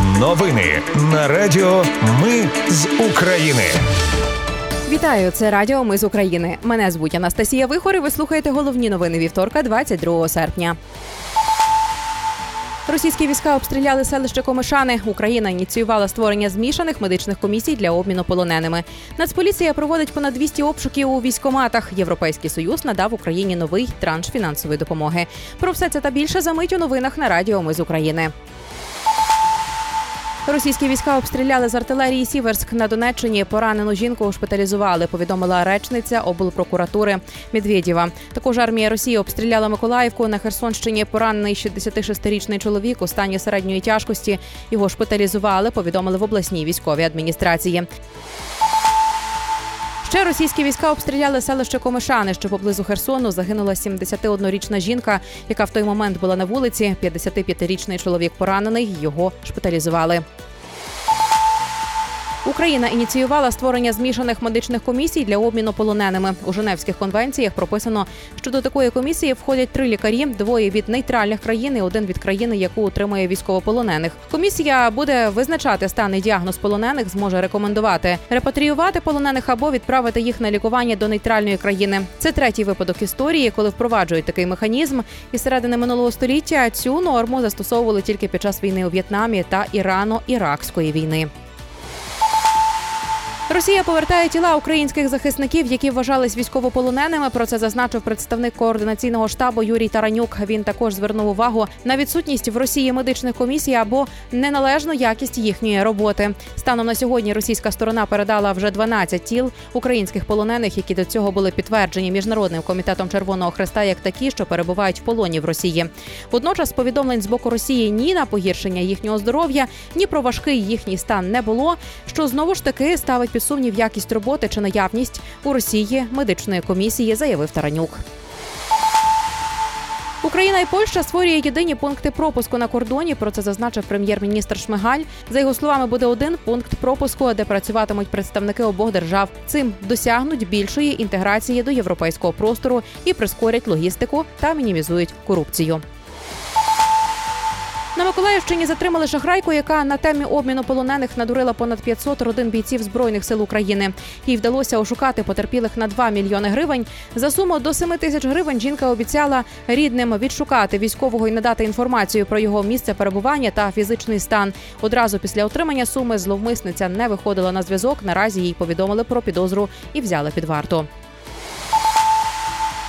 Новини на Радіо Ми з України. Вітаю, це Радіо Ми з України. Мене звуть Анастасія Вихор і Ви слухаєте головні новини вівторка, 22 серпня. Російські війська обстріляли селище Комишани. Україна ініціювала створення змішаних медичних комісій для обміну полоненими. Нацполіція проводить понад 200 обшуків у військоматах. Європейський союз надав Україні новий транш фінансової допомоги. Про все це та більше замить у новинах на Радіо Ми з України. Російські війська обстріляли з артилерії Сіверськ на Донеччині. Поранену жінку шпиталізували. Повідомила речниця облпрокуратури Медведєва. Також армія Росії обстріляла Миколаївку на Херсонщині. Поранений 66-річний чоловік у стані середньої тяжкості. Його шпиталізували. Повідомили в обласній військовій адміністрації. Ще російські війська обстріляли селище Комишани, що поблизу Херсону загинула 71-річна жінка, яка в той момент була на вулиці. 55-річний чоловік поранений. Його шпиталізували. Україна ініціювала створення змішаних медичних комісій для обміну полоненими. У Женевських конвенціях прописано, що до такої комісії входять три лікарі: двоє від нейтральних країн і один від країни, яку утримує військовополонених. Комісія буде визначати стан і діагноз полонених, зможе рекомендувати репатріювати полонених або відправити їх на лікування до нейтральної країни. Це третій випадок історії, коли впроваджують такий механізм. І середини минулого століття цю норму застосовували тільки під час війни у В'єтнамі та Ірано-Іракської війни. Росія повертає тіла українських захисників, які вважались військовополоненими. Про це зазначив представник координаційного штабу Юрій Таранюк. Він також звернув увагу на відсутність в Росії медичних комісій або неналежну якість їхньої роботи. Станом на сьогодні російська сторона передала вже 12 тіл українських полонених, які до цього були підтверджені міжнародним комітетом Червоного Хреста, як такі, що перебувають в полоні в Росії. Водночас повідомлень з боку Росії ні на погіршення їхнього здоров'я, ні про важкий їхній стан не було. Що знову ж таки ставить під сумнів якість роботи чи наявність у Росії медичної комісії, заявив Таранюк. Україна і Польща створює єдині пункти пропуску на кордоні. Про це зазначив прем'єр-міністр Шмигаль. За його словами, буде один пункт пропуску, де працюватимуть представники обох держав. Цим досягнуть більшої інтеграції до європейського простору і прискорять логістику та мінімізують корупцію. На Миколаївщині затримали шахрайку, яка на темі обміну полонених надурила понад 500 родин бійців збройних сил України. Їй вдалося ошукати потерпілих на 2 мільйони гривень. За суму до 7 тисяч гривень жінка обіцяла рідним відшукати військового і надати інформацію про його місце перебування та фізичний стан. Одразу після отримання суми зловмисниця не виходила на зв'язок. Наразі їй повідомили про підозру і взяли під варту.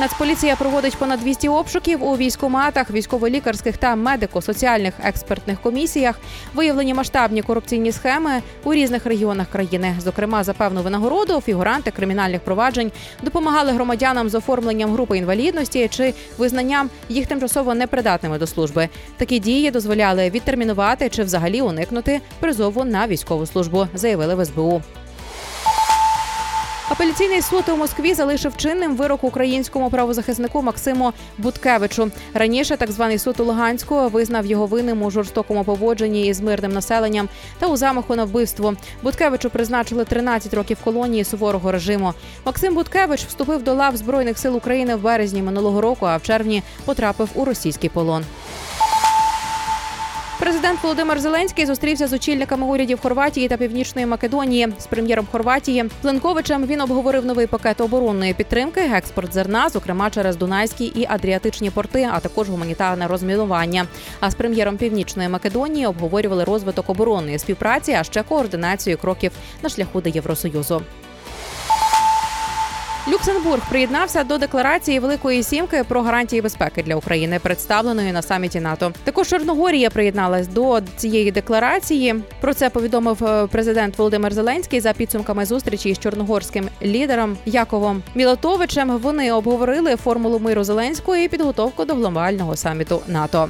Нацполіція проводить понад 200 обшуків у військоматах, військово-лікарських та медико-соціальних експертних комісіях. Виявлені масштабні корупційні схеми у різних регіонах країни. Зокрема, за певну винагороду фігуранти кримінальних проваджень допомагали громадянам з оформленням групи інвалідності чи визнанням їх тимчасово непридатними до служби. Такі дії дозволяли відтермінувати чи взагалі уникнути призову на військову службу, заявили в СБУ. Апеляційний суд у Москві залишив чинним вирок українському правозахиснику Максиму Буткевичу. Раніше так званий суд у Луганську визнав його винним у жорстокому поводженні із мирним населенням та у замаху на вбивство. Буткевичу призначили 13 років колонії суворого режиму. Максим Буткевич вступив до лав збройних сил України в березні минулого року, а в червні потрапив у російський полон. Президент Володимир Зеленський зустрівся з очільниками урядів Хорватії та Північної Македонії з прем'єром Хорватії Пленковичем. Він обговорив новий пакет оборонної підтримки, експорт зерна, зокрема через Дунайські і Адріатичні порти, а також гуманітарне розмінування. А з прем'єром Північної Македонії обговорювали розвиток оборонної співпраці, а ще координацію кроків на шляху до Євросоюзу. Люксембург приєднався до декларації Великої Сімки про гарантії безпеки для України, представленої на саміті НАТО. Також Чорногорія приєдналась до цієї декларації. Про це повідомив е, президент Володимир Зеленський за підсумками зустрічі з чорногорським лідером Яковом Мілотовичем. Вони обговорили формулу миру Зеленського і підготовку до глобального саміту НАТО.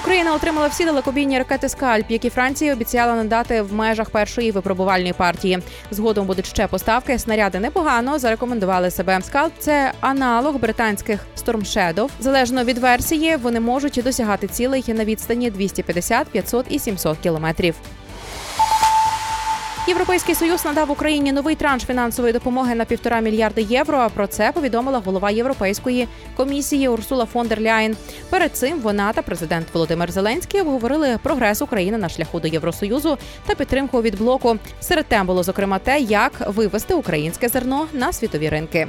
Україна отримала всі далекобійні ракети Скальп, які Франція обіцяла надати в межах першої випробувальної партії. Згодом будуть ще поставки. Снаряди непогано зарекомендували себе. Скальп це аналог британських Shadow. Залежно від версії, вони можуть досягати цілей на відстані 250, 500 і 700 кілометрів. Європейський союз надав Україні новий транш фінансової допомоги на півтора мільярди євро. Про це повідомила голова Європейської комісії Урсула фон дер Ляєн. Перед цим вона та президент Володимир Зеленський обговорили прогрес України на шляху до Євросоюзу та підтримку від блоку. Серед тем було зокрема те, як вивести українське зерно на світові ринки.